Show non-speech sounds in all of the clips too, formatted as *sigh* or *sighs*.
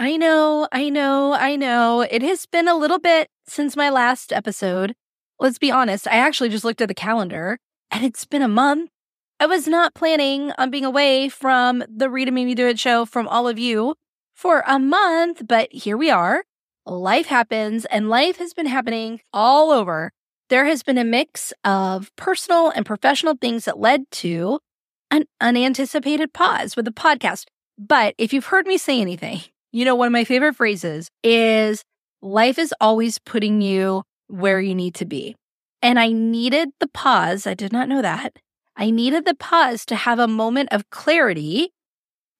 I know, I know, I know. It has been a little bit since my last episode. Let's be honest, I actually just looked at the calendar and it's been a month. I was not planning on being away from the Rita Me Do It show from all of you for a month, but here we are. Life happens and life has been happening all over. There has been a mix of personal and professional things that led to an unanticipated pause with the podcast. But if you've heard me say anything, you know, one of my favorite phrases is life is always putting you where you need to be. And I needed the pause. I did not know that. I needed the pause to have a moment of clarity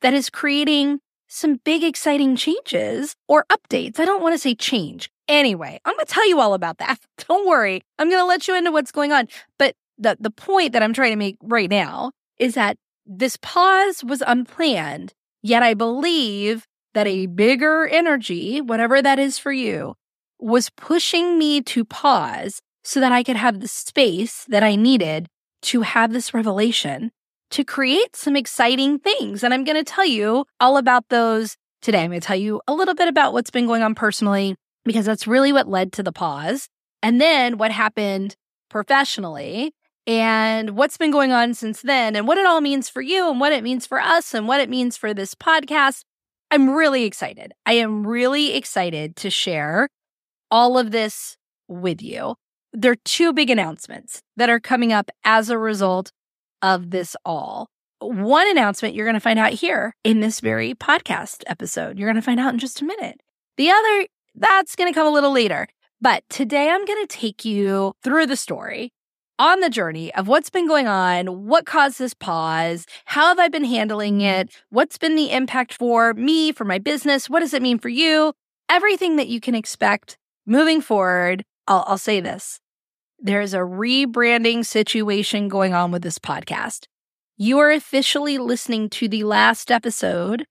that is creating some big, exciting changes or updates. I don't want to say change. Anyway, I'm going to tell you all about that. *laughs* Don't worry. I'm going to let you into what's going on. But the, the point that I'm trying to make right now is that this pause was unplanned, yet I believe that a bigger energy, whatever that is for you, was pushing me to pause so that I could have the space that I needed to have this revelation to create some exciting things. And I'm going to tell you all about those today. I'm going to tell you a little bit about what's been going on personally, because that's really what led to the pause. And then what happened professionally and what's been going on since then and what it all means for you and what it means for us and what it means for this podcast. I'm really excited. I am really excited to share all of this with you. There are two big announcements that are coming up as a result of this all. One announcement you're going to find out here in this very podcast episode. You're going to find out in just a minute. The other, that's going to come a little later. But today I'm going to take you through the story on the journey of what's been going on, what caused this pause, how have I been handling it, what's been the impact for me, for my business, what does it mean for you, everything that you can expect moving forward. I'll, I'll say this there's a rebranding situation going on with this podcast. You are officially listening to the last episode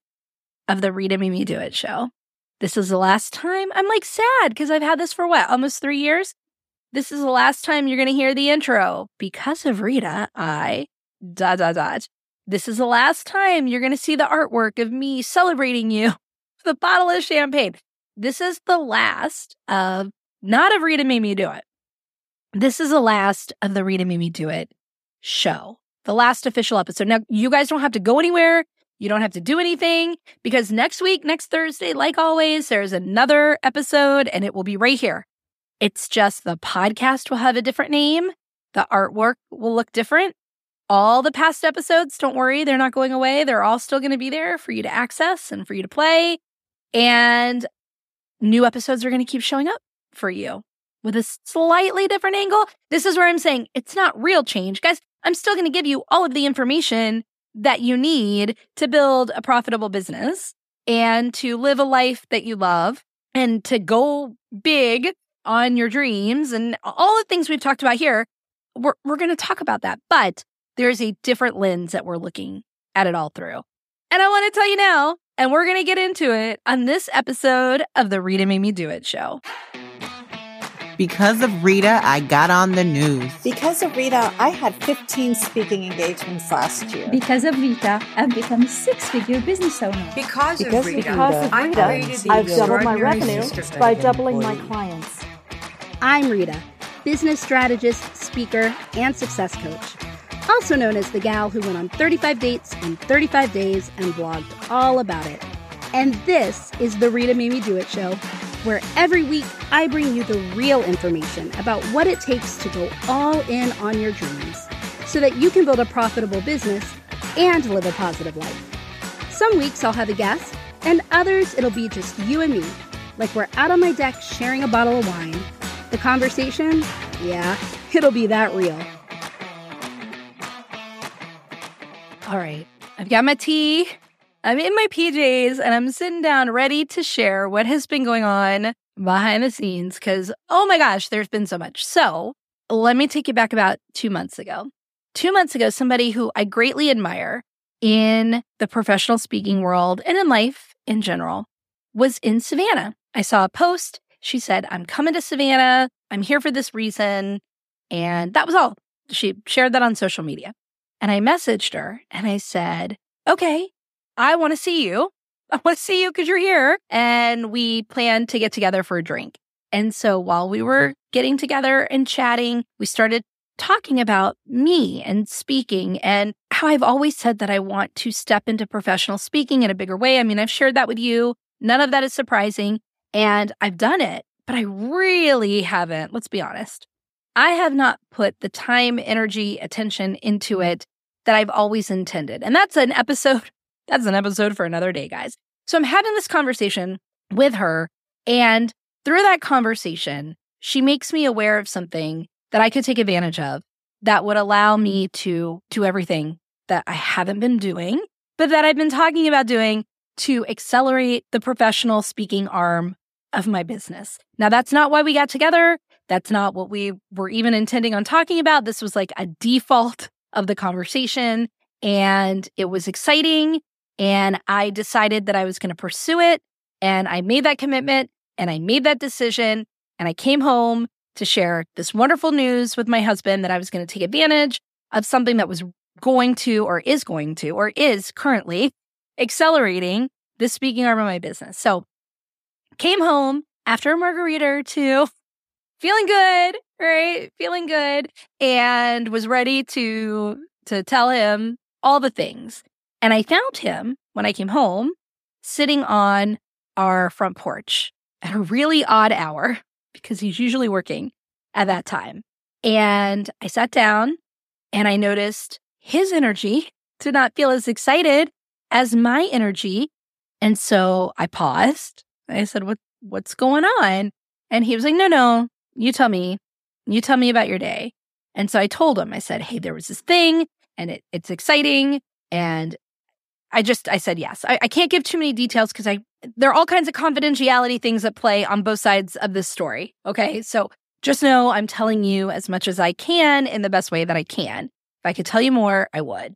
of the Rita Me Do It show. This is the last time. I'm like sad because I've had this for what, almost three years? This is the last time you're going to hear the intro. Because of Rita, I dot dot dot. This is the last time you're going to see the artwork of me celebrating you with a bottle of champagne. This is the last of not of Rita Made Me Do It. This is the last of the Rita Made Me Do It show, the last official episode. Now, you guys don't have to go anywhere. You don't have to do anything because next week, next Thursday, like always, there's another episode and it will be right here it's just the podcast will have a different name. The artwork will look different. All the past episodes, don't worry, they're not going away. They're all still going to be there for you to access and for you to play. And new episodes are going to keep showing up for you with a slightly different angle. This is where I'm saying it's not real change. Guys, I'm still going to give you all of the information that you need to build a profitable business and to live a life that you love and to go big on your dreams and all the things we've talked about here, we're, we're going to talk about that. But there's a different lens that we're looking at it all through. And I want to tell you now, and we're going to get into it on this episode of the Rita Made Me Do It show. Because of Rita, I got on the news. Because of Rita, I had 15 speaking engagements last year. Because of Rita, I've become a six-figure business owner. Because, because of Rita, because of Rita I've doubled my revenue by doubling my clients. I'm Rita, business strategist, speaker, and success coach. Also known as the gal who went on 35 dates in 35 days and blogged all about it. And this is the Rita Made Me Do It show, where every week I bring you the real information about what it takes to go all in on your dreams so that you can build a profitable business and live a positive life. Some weeks I'll have a guest, and others it'll be just you and me, like we're out on my deck sharing a bottle of wine the conversation, yeah, it'll be that real. All right. I've got my tea. I'm in my PJs and I'm sitting down ready to share what has been going on behind the scenes because, oh my gosh, there's been so much. So let me take you back about two months ago. Two months ago, somebody who I greatly admire in the professional speaking world and in life in general was in Savannah. I saw a post she said, I'm coming to Savannah. I'm here for this reason. And that was all. She shared that on social media. And I messaged her and I said, okay, I want to see you. *laughs* I want to see you because you're here. And we planned to get together for a drink. And so while we were getting together and chatting, we started talking about me and speaking and how I've always said that I want to step into professional speaking in a bigger way. I mean, I've shared that with you. None of that is surprising. And I've done it, but I really haven't. Let's be honest. I have not put the time, energy, attention into it that I've always intended. And that's an episode. *laughs* That's an episode for another day, guys. So I'm having this conversation with her. And through that conversation, she makes me aware of something that I could take advantage of that would allow me to do everything that I haven't been doing, but that I've been talking about doing to accelerate the professional speaking arm of my business. Now, that's not why we got together. That's not what we were even intending on talking about. This was like a default of the conversation, and it was exciting. And I decided that I was going to pursue it. And I made that commitment and I made that decision. And I came home to share this wonderful news with my husband that I was going to take advantage of something that was going to, or is going to, or is currently accelerating the speaking arm of my business. So came home after a margarita or two, feeling good, right? Feeling good and was ready to to tell him all the things. And I found him when I came home sitting on our front porch at a really odd hour because he's usually working at that time. And I sat down and I noticed his energy did not feel as excited as my energy. And so I paused. I said, What what's going on? And he was like, No, no, you tell me. You tell me about your day. And so I told him, I said, Hey, there was this thing and it, it's exciting. And I just I said yes. I, I can't give too many details because I there are all kinds of confidentiality things at play on both sides of this story. Okay. So just know I'm telling you as much as I can in the best way that I can. If I could tell you more, I would.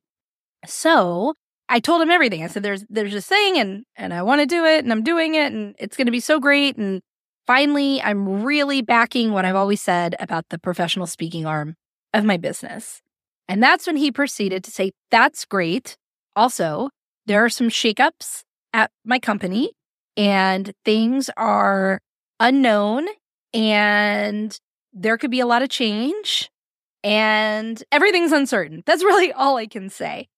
So I told him everything. I said, "There's there's this thing, and and I want to do it, and I'm doing it, and it's going to be so great." And finally, I'm really backing what I've always said about the professional speaking arm of my business. And that's when he proceeded to say, "That's great. Also, there are some shakeups at my company, and things are unknown, and there could be a lot of change, and everything's uncertain. That's really all I can say."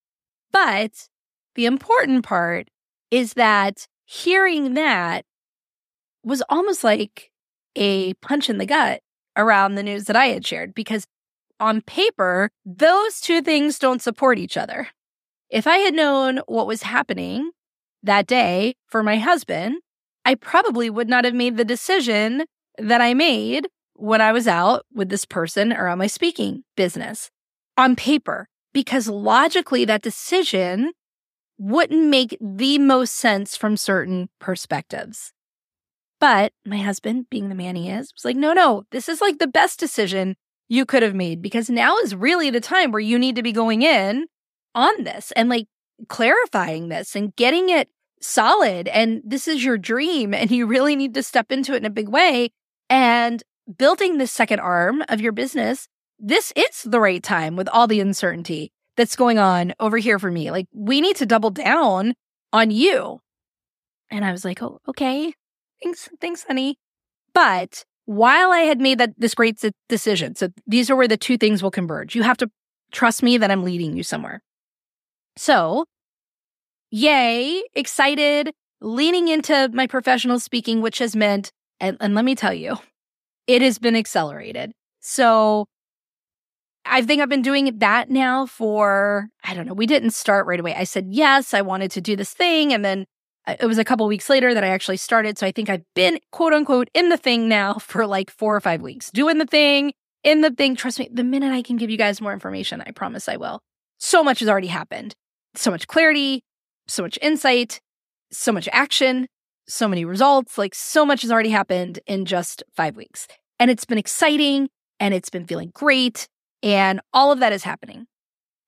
But the important part is that hearing that was almost like a punch in the gut around the news that I had shared because on paper, those two things don't support each other. If I had known what was happening that day for my husband, I probably would not have made the decision that I made when I was out with this person around my speaking business on paper, because logically that decision wouldn't make the most sense from certain perspectives. But my husband, being the man he is, was like, no, no, this is like the best decision you could have made because now is really the time where you need to be going in on this and like clarifying this and getting it solid. And this is your dream and you really need to step into it in a big way. And building this second arm of your business, this is the right time with all the uncertainty that's going on over here for me. Like, we need to double down on you. And I was like, oh, okay. Thanks, thanks, honey. But while I had made that this great decision, so these are where the two things will converge. You have to trust me that I'm leading you somewhere. So, yay, excited, leaning into my professional speaking, which has meant, and, and let me tell you, it has been accelerated. So I think I've been doing that now for, I don't know, we didn't start right away. I said, yes, I wanted to do this thing. And then uh, it was a couple weeks later that I actually started. So I think I've been quote unquote in the thing now *laughs* for like four or five weeks, doing the thing, in the thing. Trust me, the minute I can give you guys more information, I promise I will. So much has already happened. So much clarity, so much insight, so much action, so many results. Like so much has already happened in just five weeks. And it's been exciting and it's been feeling great and all of that is happening.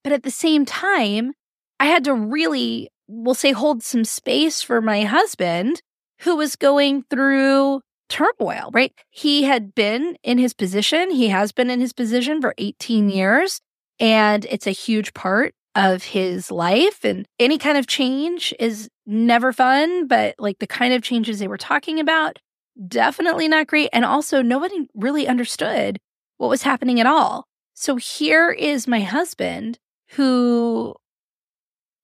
But at the same time, I had to really, we'll say, hold some space for my husband who was going through turmoil, right? He had been in his position. He has been in his position for 18 years. And it's a huge part of his life. And any kind of change is never fun, but like the kind of changes they were talking about, definitely not great. And also, nobody really understood what was happening at all. So here is my husband who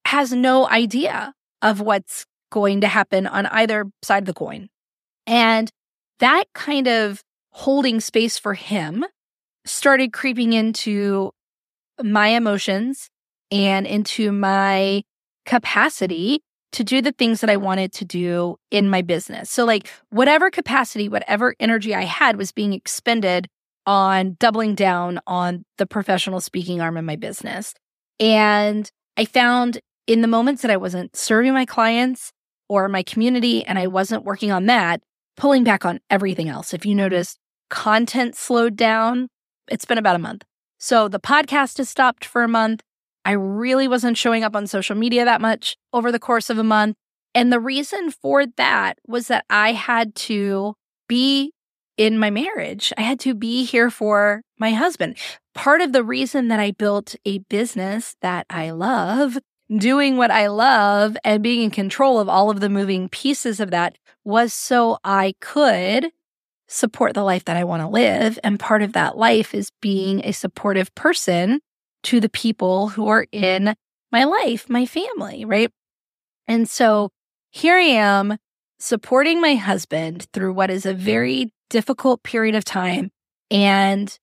has no idea of what's going to happen on either side of the coin. And that kind of holding space for him started creeping into my emotions and into my capacity to do the things that I wanted to do in my business. So, like, whatever capacity, whatever energy I had was being expended on doubling down on the professional speaking arm of my business. And I found in the moments that I wasn't serving my clients or my community and I wasn't working on that, pulling back on everything else. If you notice, content slowed down. It's been about a month. So the podcast has stopped for a month. I really wasn't showing up on social media that much over the course of a month. And the reason for that was that I had to be in my marriage. I had to be here for my husband. Part of the reason that I built a business that I love, doing what I love, and being in control of all of the moving pieces of that was so I could support the life that I want to live. And part of that life is being a supportive person to the people who are in my life, my family, right? And so here I am supporting my husband through what is a very difficult period of time. And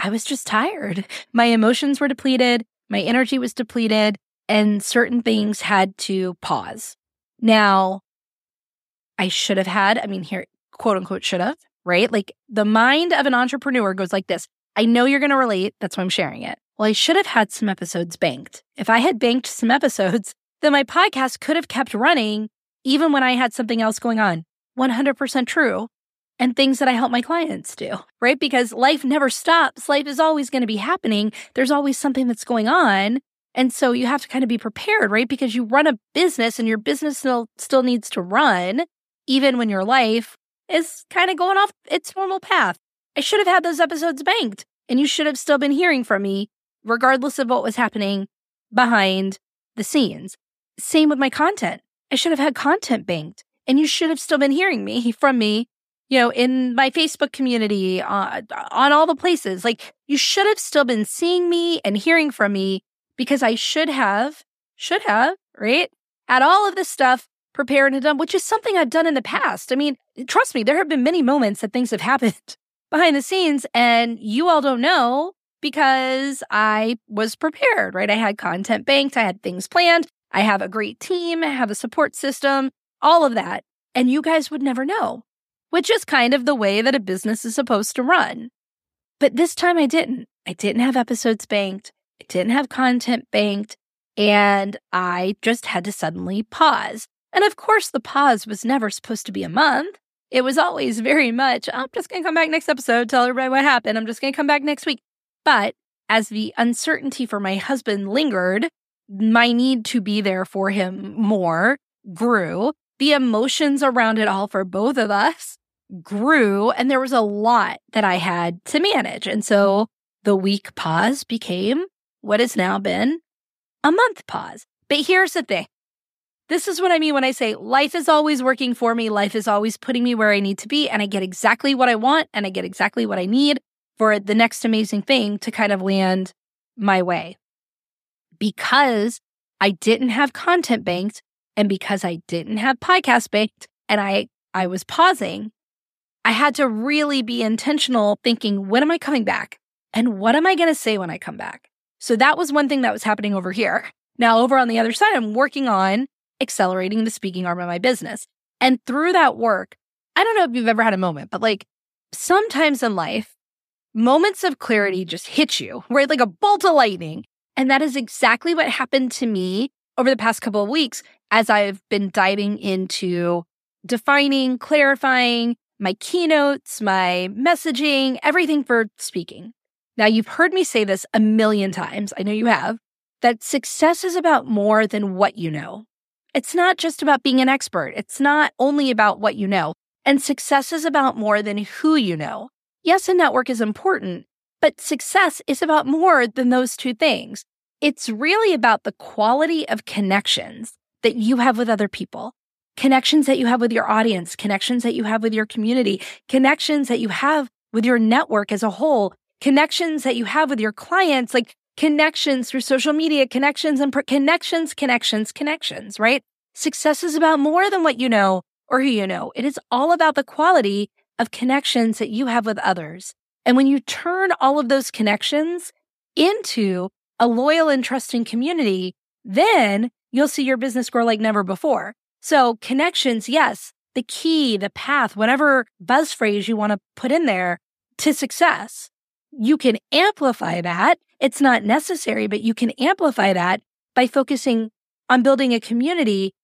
I was just tired. *laughs* My emotions were depleted, my energy was depleted, and certain things had to pause. Now, I should have had, I mean, here, quote unquote, should have, right? Like the mind of an entrepreneur goes like this I know you're going to relate. That's why I'm sharing it. Well, I should have had some episodes banked. If I had banked some episodes, *laughs* then my podcast could have kept running even when I had something else going on. 100% true. And things that I help my clients do, right? Because life never stops. Life is always going to be happening. There's always something that's going on. And so you have to kind of be prepared, right? Because you run a business and your business still, still needs to run, even when your life is kind of going off its normal path. I should have had those episodes banked and you should have still been hearing from me regardless of what was happening behind the scenes. Same with my content. I should have had content banked and you should have still been hearing me from me, you know, in my Facebook community, uh, on all the places. Like you should have still been seeing me and hearing from me because I should have, should have, right? Had all of this stuff prepared and done, which is something I've done in the past. I mean, trust me, there have been many moments that things have *laughs* happened behind the scenes and you all don't know because I was prepared, right? I had content banked, I had things planned, I have a great team, I have a support system, all of that. And you guys would never know, which is kind of the way that a business is supposed to run. But this time I didn't. I didn't have episodes banked, I didn't have content banked, and I just had to suddenly pause. And of course, the pause was never supposed to be a month. It was always very much, I'm just going to come back next episode, tell everybody what happened. I'm just going to come back next week. But as the uncertainty for my husband lingered, my need to be there for him more grew. The emotions around it all for both of us grew. And there was a lot that I had to manage. And so mm-hmm. the week pause became what has now been a month pause. But here's the thing this is what I mean when I say life is always working for me. Life is always putting me where I need to be, and I get exactly what I want and I get exactly what I need for the next amazing thing to kind of land my way. Because I didn't have content banked and because I didn't have podcast banked and I I was pausing, I had to really be intentional thinking, when am I coming back? And what am I going to say when I come back? So that was one thing that was happening over here. Now, over on the other side, I'm working on accelerating the speaking arm of my business. And through that work, I don't know if you've ever had a moment, but like sometimes in life, moments of clarity just hit you, right? Like a bolt of lightning. And that is exactly what happened to me over the past couple of weeks as I've been diving into defining, clarifying my keynotes, my messaging, everything for speaking. Now, you've heard me say this a million times. I know you have that success is about more than what you know. It's not just about being an expert. It's not only about what you know. And success is about more than who you know. Yes, a network is important, but success is about more than those two things. it's really about the quality of connections that you have with other people, connections that you have with your audience, connections that you have with your community, connections that you have with your network as a whole, connections that you have with your clients, like connections through social media, connections and connections, connections, connections, right? Success is about more than what you know or who you know. It is all about the quality of connections that you have with others. And when you turn all of those connections into a loyal and trusting community, then you'll see your business grow like never before. So connections, yes, the key, the path, whatever buzz phrase you want to put in there to success. You can amplify that. It's not necessary, but you can amplify that by focusing on building a community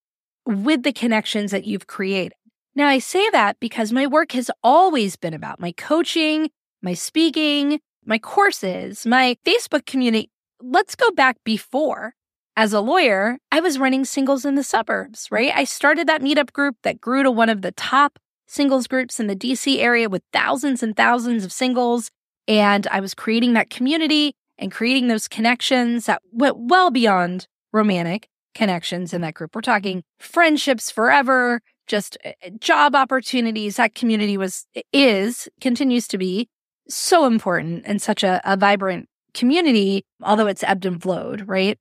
with the connections that you've created. Now, I say that because my work has always been about my coaching, my speaking, my courses, my Facebook community. Let's go back before. As a lawyer, I was running singles in the suburbs, right? I started that meetup group that grew to one of the top singles groups in the DC area with thousands and thousands of singles. And I was creating that community and creating those connections that went well beyond romantic connections in that group. We're talking friendships forever, just eh, eh, job opportunities. That community was, is, continues to be so important and such a, a vibrant community, although it's ebbed and flowed, right?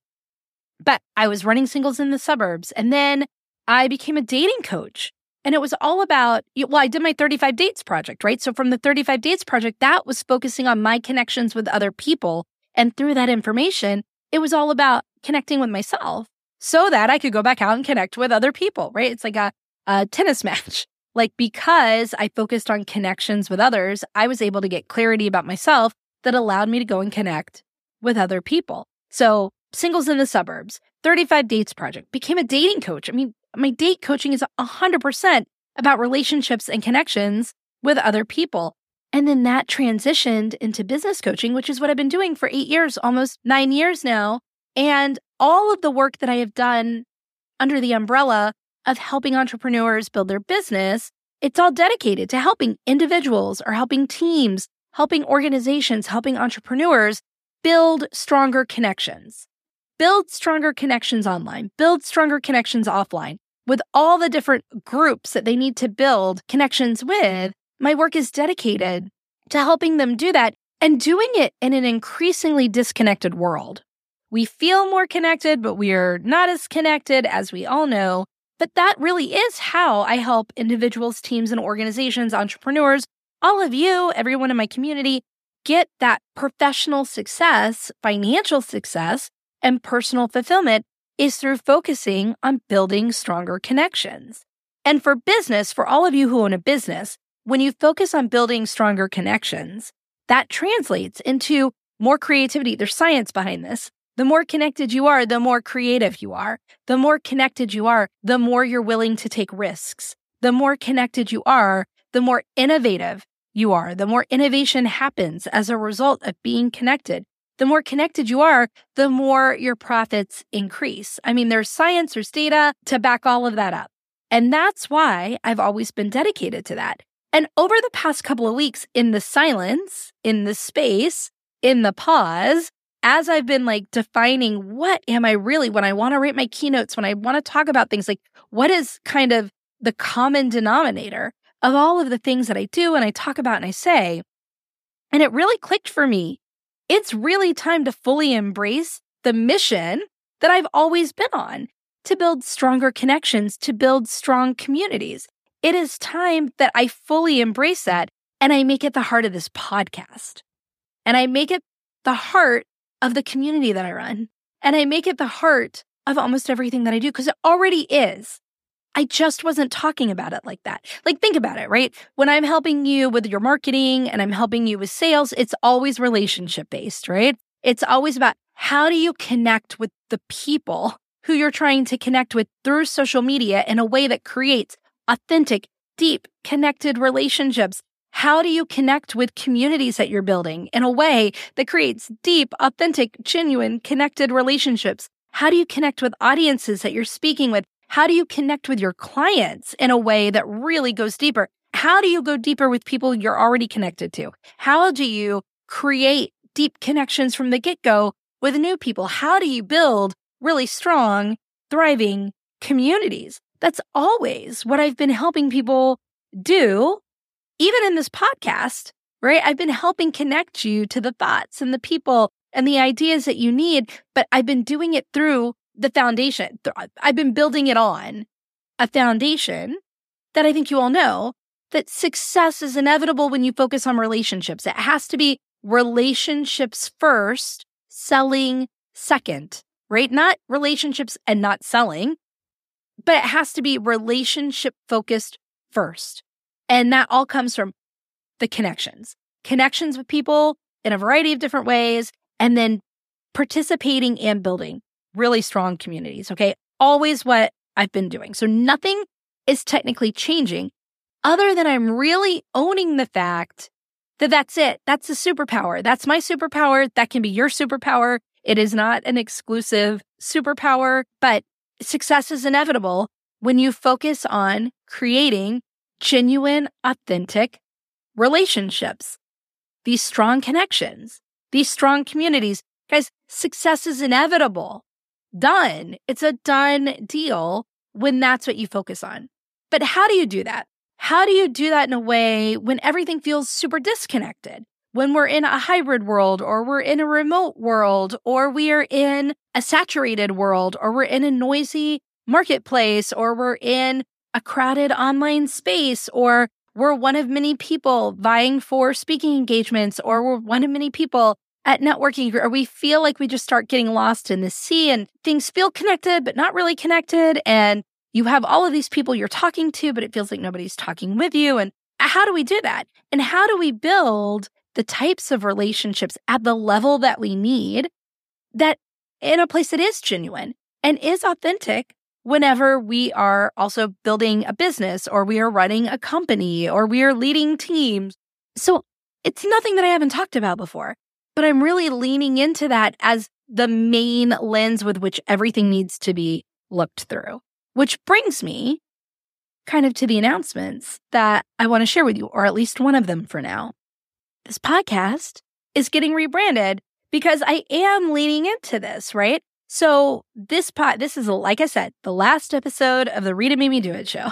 But I was running singles in the suburbs. And then I became a dating coach. And it was all about, well, I did my 35 dates project, right? So from the 35 dates project, that was focusing on my connections with other people. And through that information, it was all about connecting with myself so that I could go back out and connect with other people, right? It's like a, a tennis *laughs* match. Like because I focused on connections with others, I was able to get clarity about myself that allowed me to go and connect with other people. So singles in the suburbs, 35 dates project, became a dating coach. I mean, my date coaching is 100% about relationships and connections with other people. And then that transitioned into business coaching, which is what I've been doing for eight years, almost nine years now. And all of the work that I have done under the umbrella of helping entrepreneurs build their business, it's all dedicated to helping individuals or helping teams, helping organizations, helping entrepreneurs build stronger connections build stronger connections online, build stronger connections offline with all the different groups that they need to build connections with. My work is dedicated to helping them do that and doing it in an increasingly disconnected world. We feel more connected, but we are not as connected as we all know. But that really is how I help individuals, teams, and organizations, entrepreneurs, all of you, everyone in my community, get that professional success, financial success and personal fulfillment is through focusing on building stronger connections. And for business, for all of you who own a business, when you focus on building stronger connections, that translates into more creativity. There's science behind this. The more connected you are, the more creative you are. The more connected you are, the more you're willing to take risks. The more connected you are, the more innovative you are. The more innovation happens as a result of being connected the more connected you are, the more your profits increase. I mean, there's science, there's data to back all of that up. And that's why I've always been dedicated to that. And over the past couple of weeks, in the silence, in the space, in the pause, as I've been like defining what am I really when I want to write my keynotes, when I want to talk about things like what is kind of the common denominator of all of the things that I do and I talk about and I say. And it really clicked for me it's really time to fully embrace the mission that I've always been on to build stronger connections, to build strong communities. It is time that I fully embrace that and I make it the heart of this podcast. And I make it the heart of the community that I run. And I make it the heart of almost everything that I do because it already is. I just wasn't talking about it like that. Like, think about it, right? When I'm helping you with your marketing and I'm helping you with sales, it's always relationship based, right? It's always about how do you connect with the people who you're trying to connect with through social media in a way that creates authentic, deep, connected relationships. How do you connect with communities that you're building in a way that creates deep, authentic, genuine, connected relationships? How do you connect with audiences that you're speaking with how do you connect with your clients in a way that really goes deeper? How do you go deeper with people you're already connected to? How do you create deep connections from the get go with new people? How do you build really strong, thriving communities? That's always what I've been helping people do, even in this podcast, right? I've been helping connect you to the thoughts and the people and the ideas that you need, but I've been doing it through the foundation. I've been building it on a foundation that I think you all know that success is inevitable when you focus on relationships. It has to be relationships first, selling second, right? Not relationships and not selling, but it has to be relationship focused first. And that all comes from the connections, connections with people in a variety of different ways, and then participating and building really strong communities. Okay. Always what I've been doing. So nothing is technically changing other than I'm really owning the fact that that's it. That's a superpower. That's my superpower. That can be your superpower. It is not an exclusive superpower, but success is inevitable when you focus on creating genuine, authentic relationships, these strong connections, these strong communities. Guys, success is inevitable. Done. It's a done deal when that's what you focus on. But how do you do that? How do you do that in a way when everything feels super disconnected? When we're in a hybrid world, or we're in a remote world, or we are in a saturated world, or we're in a noisy marketplace, or we're in a crowded online space, or we're one of many people vying for speaking engagements, or we're one of many people at networking, or we feel like we just start getting lost in the sea and things feel connected, but not really connected. And you have all of these people you're talking to, but it feels like nobody's talking with you. And how do we do that? And how do we build the types of relationships at the level that we need that in a place that is genuine and is authentic whenever we are also building a business or we are running a company or we are leading teams. So it's nothing that I haven't talked about before, but I'm really leaning into that as the main lens with which everything needs to be looked through. Which brings me kind of to the announcements that I want to share with you, or at least one of them for now. This podcast is getting rebranded because I am leaning into this, right? So this pot, this is, like I said, the last episode of the Rita Made Me Do It show.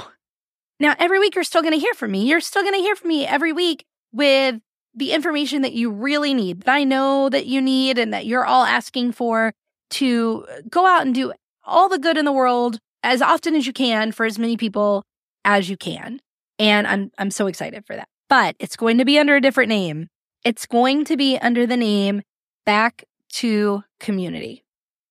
Now, every week you're still going to hear from me. You're still going to hear from me every week with the information that you really need, that I know that you need and that you're all asking for to go out and do all the good in the world as often as you can for as many people as you can. And I'm I'm so excited for that. But it's going to be under a different name. It's going to be under the name Back to Community.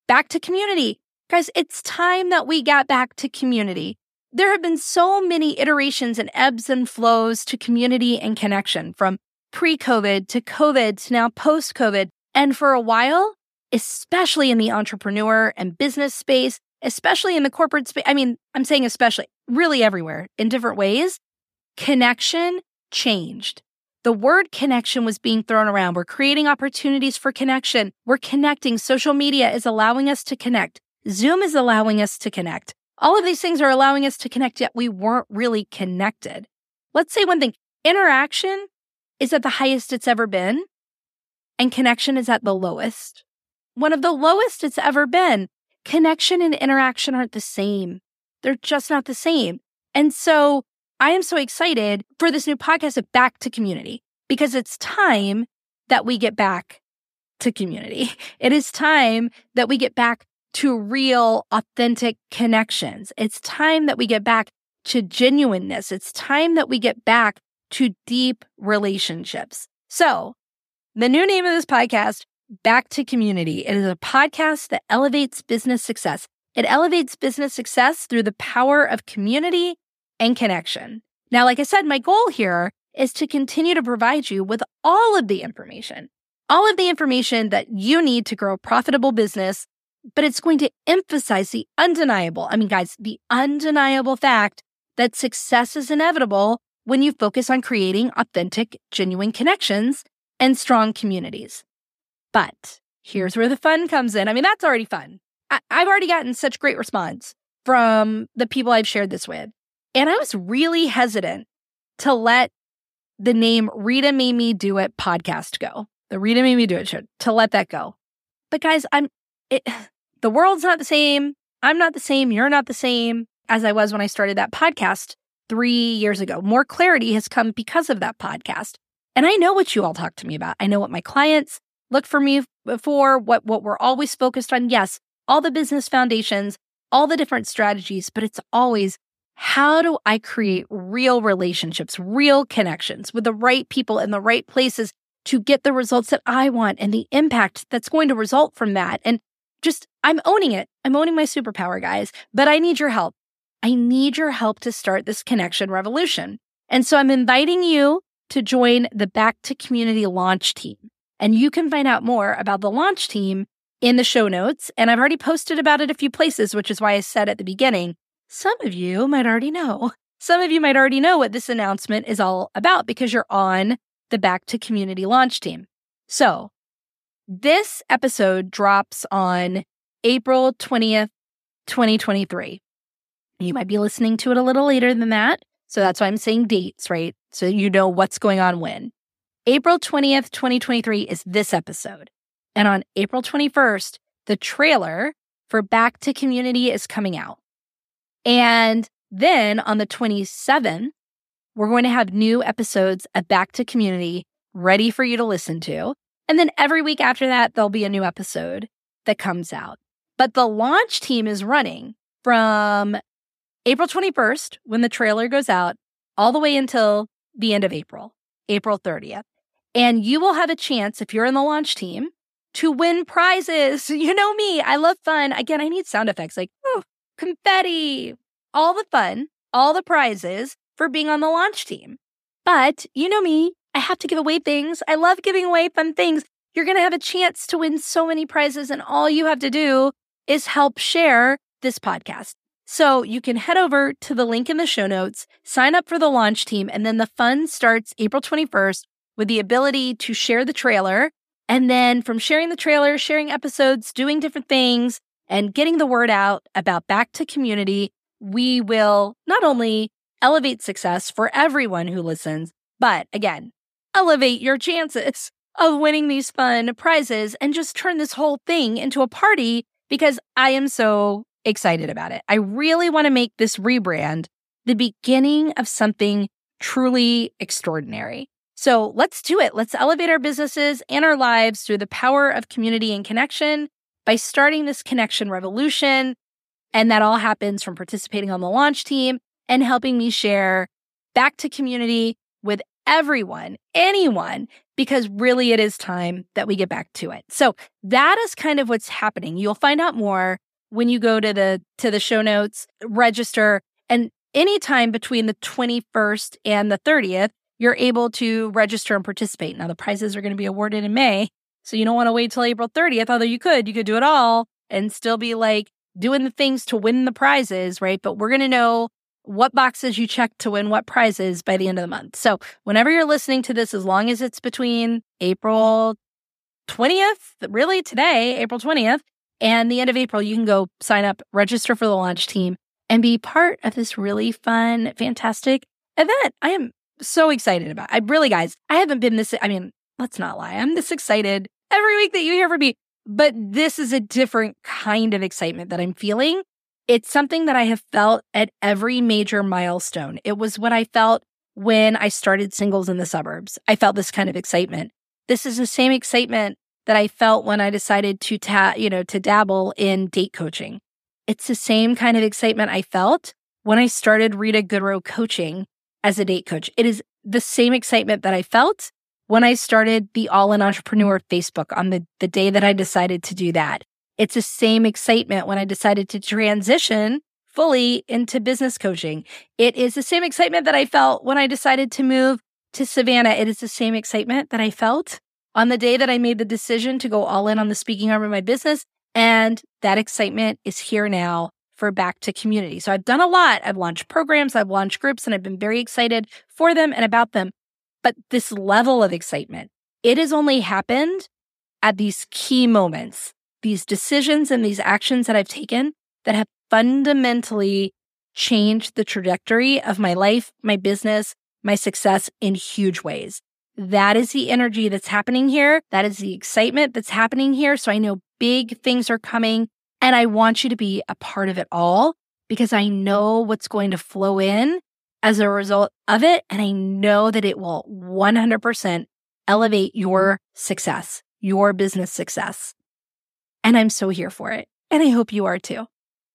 Back to Community. Guys, it's time that we got back to community. There have been so many iterations and ebbs and flows to community and connection from pre COVID to COVID to now post COVID. And for a while, especially in the entrepreneur and business space, especially in the corporate space. I mean, I'm saying especially, really everywhere in different ways. Connection changed. The word connection was being thrown around. We're creating opportunities for connection. We're connecting. Social media is allowing us to connect. Zoom is allowing us to connect. All of these things are allowing us to connect, yet we weren't really connected. Let's say one thing interaction is at the highest it's ever been, and connection is at the lowest. One of the lowest it's ever been connection and interaction aren't the same. They're just not the same. And so I am so excited for this new podcast of Back to Community because it's time that we get back to community. *laughs* It is time that we get back to real, authentic connections. It's time that we get back to genuineness. It's time that we get back to deep relationships. So the new name of this podcast Back to Community. It is a podcast that elevates business success. It elevates business success through the power of community and connection. Now, like I said, my goal here is to continue to provide you with all of the information, all of the information that you need to grow a profitable business, but it's going to emphasize the undeniable, I mean, guys, the undeniable fact that success is inevitable when you focus on creating authentic, genuine connections and strong communities. But here's where the fun comes in. I mean, that's already fun. I- I've already gotten such great response from the people I've shared this with. And I was really hesitant to let the name Rita Made Me Do It podcast go, the Rita Made Me Do It show, to let that go. But guys, I'm it *sighs* the world's not the same. I'm not the same. You're not the same as I was when I started that podcast three years ago. More clarity has come because of that podcast. And I know what you all talk to me about. I know what my clients look for me for, what, what we're always focused on. Yes, all the business foundations, all the different strategies, but it's always how do I create real relationships, real connections with the right people in the right places to get the results that I want and the impact that's going to result from that. And just, I'm owning it. I'm owning my superpower, guys, but I need your help. I need your help to start this connection revolution. And so I'm inviting you to join the Back to Community launch team. And you can find out more about the launch team in the show notes. And I've already posted about it a few places, which is why I said at the beginning, some of you might already know. Some of you might already know what this announcement is all about because you're on the Back to Community launch team. So this episode drops on April 20th, 2023. You might be listening to it a little later than that. So that's why I'm saying dates, right? So you know what's going on when. April 20th, 2023 is this episode. And on April 21st, the trailer for Back to Community is coming out. And then on the 27th, we're going to have new episodes of Back to Community ready for you to listen to. And then every week after that, there'll be a new episode that comes out. But the launch team is running from April 21st, when the trailer goes out, all the way until the end of April, April 30th. And you will have a chance, if you're in the launch team, to win prizes. *laughs* You know me, I love fun. Again, I need sound effects like confetti, all the fun, all the prizes for being on the launch team. But you know me, I have to give away things. I love giving away fun things. You're going to have a chance to win so many prizes, and all you have to do is help share this podcast. So you can head over to the link in the show notes, sign up for the launch team, and then the fun starts April 21st with the ability to share the trailer. And then from sharing the trailer, sharing episodes, doing different things, and getting the word out about back to community, we will not only elevate success for everyone who listens, but again, elevate your chances *laughs* of winning these fun prizes and just turn this whole thing into a party because I am so excited about it. I really want to make this rebrand the beginning of something truly extraordinary. So let's do it. Let's elevate our businesses and our lives through the power of community and connection by starting this connection revolution. And that all happens from participating on the launch team and helping me share back to community with everyone, anyone, because really it is time that we get back to it. So that is kind of what's happening. You'll find out more when you go to the to the show notes, register, and anytime between the 21st and the 30th, you're able to register and participate. Now the prizes are going to be awarded in May, so you don't want to wait till April 30th, although you could, you could do it all and still be like doing the things to win the prizes, right? But we're going to know what boxes you check to win what prizes by the end of the month. So, whenever you're listening to this, as long as it's between April 20th, really today, April 20th, and the end of April, you can go sign up, register for the launch team, and be part of this really fun, fantastic event. I am so excited about. I really, guys, I haven't been this. I mean, let's not lie. I'm this excited every week that you hear from me, but this is a different kind of excitement that I'm feeling. It's something that I have felt at every major milestone. It was what I felt when I started singles in the suburbs. I felt this kind of excitement. This is the same excitement that I felt when I decided to ta- you know, to dabble in date coaching. It's the same kind of excitement I felt when I started Rita Goodroe coaching as a date coach. It is the same excitement that I felt when I started the All in Entrepreneur Facebook on the, the day that I decided to do that. It's the same excitement when I decided to transition fully into business coaching. It is the same excitement that I felt when I decided to move to Savannah. It is the same excitement that I felt on the day that I made the decision to go all in on the speaking arm of my business. And that excitement is here now for back to community. So I've done a lot. I've launched programs, I've launched groups, and I've been very excited for them and about them. But this level of excitement, it has only happened at these key moments, these decisions and these actions that I've taken that have fundamentally changed the trajectory of my life, my business, my success in huge ways. That is the energy that's happening here. That is the excitement that's happening here. So I know big things are coming. And I want you to be a part of it all because I know what's going to flow in as a result of it. And I know that it will 100% elevate your success, your business success. And I'm so here for it. And I hope you are too.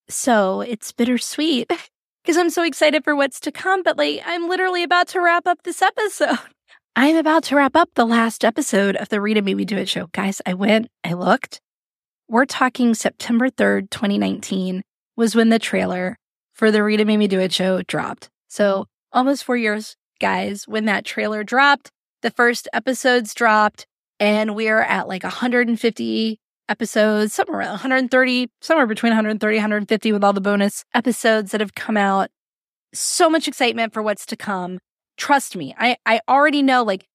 So it's bittersweet *laughs* because I'm so excited for what's to come. But like, I'm literally about to wrap up this episode. *laughs* I'm about to wrap up the last episode of the Rita Made Me Do It show. Guys, I went, I looked. We're talking September 3rd, 2019 was when the trailer for the Rita Made Me Do It show dropped. So almost four years, guys, when that trailer dropped, the first episodes dropped, and we're at like 150 episodes, somewhere around 130, somewhere between 130, 150 with all the bonus episodes that have come out. So much excitement for what's to come. Trust me, I, I already know like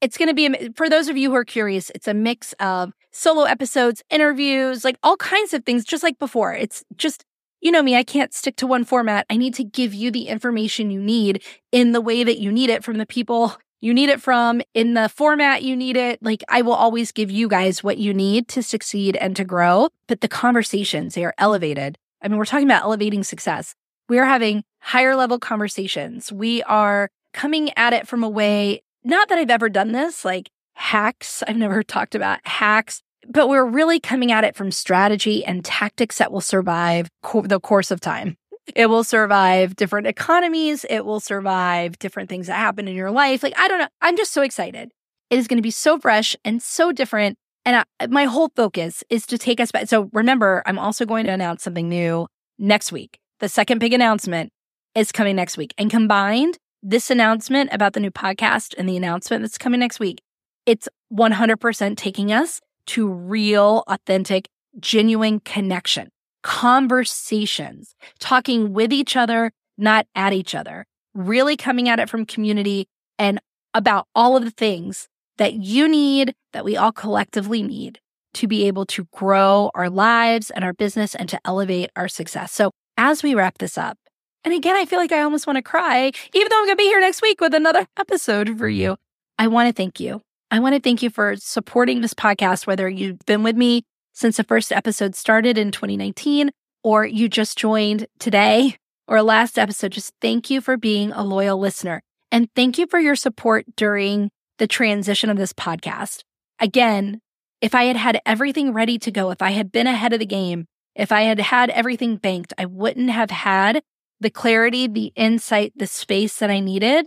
it's going to be, for those of you who are curious, it's a mix of solo episodes, interviews, like all kinds of things, just like before. It's just, you know me, I can't stick to one format. I need to give you the information you need in the way that you need it from the people you need it from, in the format you need it. Like I will always give you guys what you need to succeed and to grow. But the conversations, they are elevated. I mean, we're talking about elevating success. We are having higher level conversations. We are coming at it from a way, not that I've ever done this, like hacks. I've never *laughs* talked about hacks, but we're really coming at it from strategy and tactics that will survive co- the course of time. It will survive different economies. It will survive different things that happen in your life. Like, I don't know. I'm just so excited. It is going to be so fresh and so different. And I, my whole focus is to take us back. So remember, I'm also going to announce something new next week. The second big announcement is coming next week. And combined, this announcement about the new podcast and the announcement that's coming next week, it's 100% taking us to real, authentic, genuine connection conversations, talking with each other, not at each other, really coming at it from community and about all of the things that you need, that we all collectively need to be able to grow our lives and our business and to elevate our success. So, as we wrap this up, and again, I feel like I almost want to cry, even though I'm going to be here next week with another episode for you. I want to thank you. I want to thank you for supporting this podcast, whether you've been with me since the first episode started in 2019, or you just joined today or last episode, just thank you for being a loyal listener. And thank you for your support during the transition of this podcast. Again, if I had had everything ready to go, if I had been ahead of the game, if I had had everything banked, I wouldn't have had the clarity, the insight, the space that I needed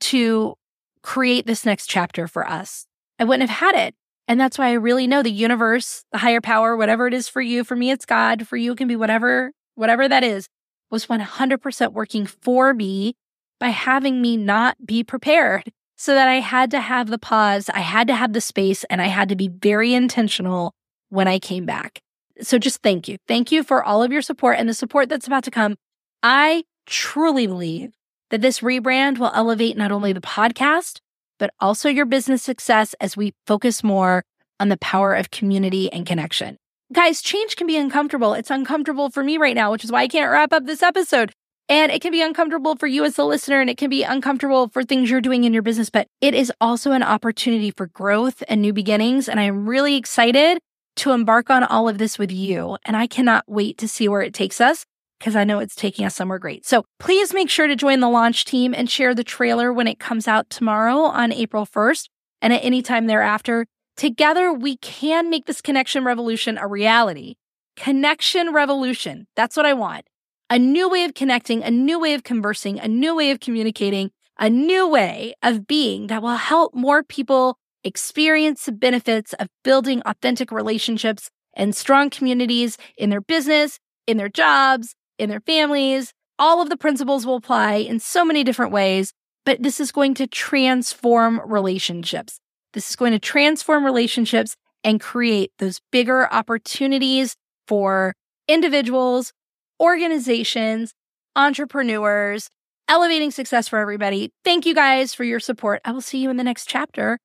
to create this next chapter for us. I wouldn't have had it. And that's why I really know the universe, the higher power, whatever it is for you. For me, it's God. For you, it can be whatever, whatever that is, was 100% working for me by having me not be prepared. *laughs* So that I had to have the pause, I had to have the space, and I had to be very intentional when I came back. So just thank you. Thank you for all of your support and the support that's about to come. I truly believe that this rebrand will elevate not only the podcast, but also your business success as we focus more on the power of community and connection. Guys, change can be uncomfortable. It's uncomfortable for me right now, which is why I can't wrap up this episode. And it can be uncomfortable for you as the listener, and it can be uncomfortable for things you're doing in your business, but it is also an opportunity for growth and new beginnings. And I'm really excited to embark on all of this with you. And I cannot wait to see where it takes us because I know it's taking us somewhere great. So please make sure to join the launch team and share the trailer when it comes out tomorrow on April 1st and at any time thereafter. Together, we can make this connection revolution a reality. Connection revolution. That's what I want. A new way of connecting, a new way of conversing, a new way of communicating, a new way of being that will help more people experience the benefits of building authentic relationships and strong communities in their business, in their jobs, in their families. All of the principles will apply in so many different ways, but this is going to transform relationships. This is going to transform relationships and create those bigger opportunities for individuals, organizations, entrepreneurs, elevating success for everybody. Thank you guys for your support. I will see you in the next chapter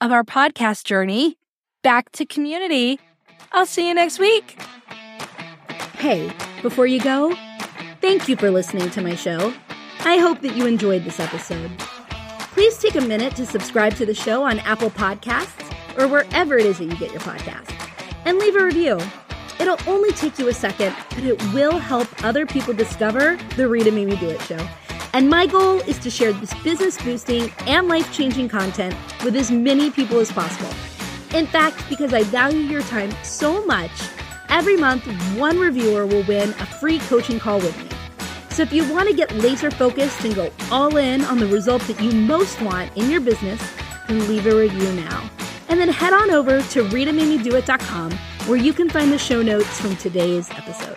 of our podcast journey back to community. I'll see you next week. Hey, before you go, thank you for listening to my show. I hope that you enjoyed this episode. Please take a minute to subscribe to the show on Apple Podcasts or wherever it is that you get your podcasts. and leave a review. It'll only take you a second, but it will help other people discover the Rita Me Do It show. And my goal is to share this business boosting and life changing content with as many people as possible. In fact, because I value your time so much, every month one reviewer will win a free coaching call with me. So if you want to get laser focused and go all in on the result that you most want in your business, then leave a review now. And then head on over to RitaMadeMeDoIt.com where you can find the show notes from today's episode.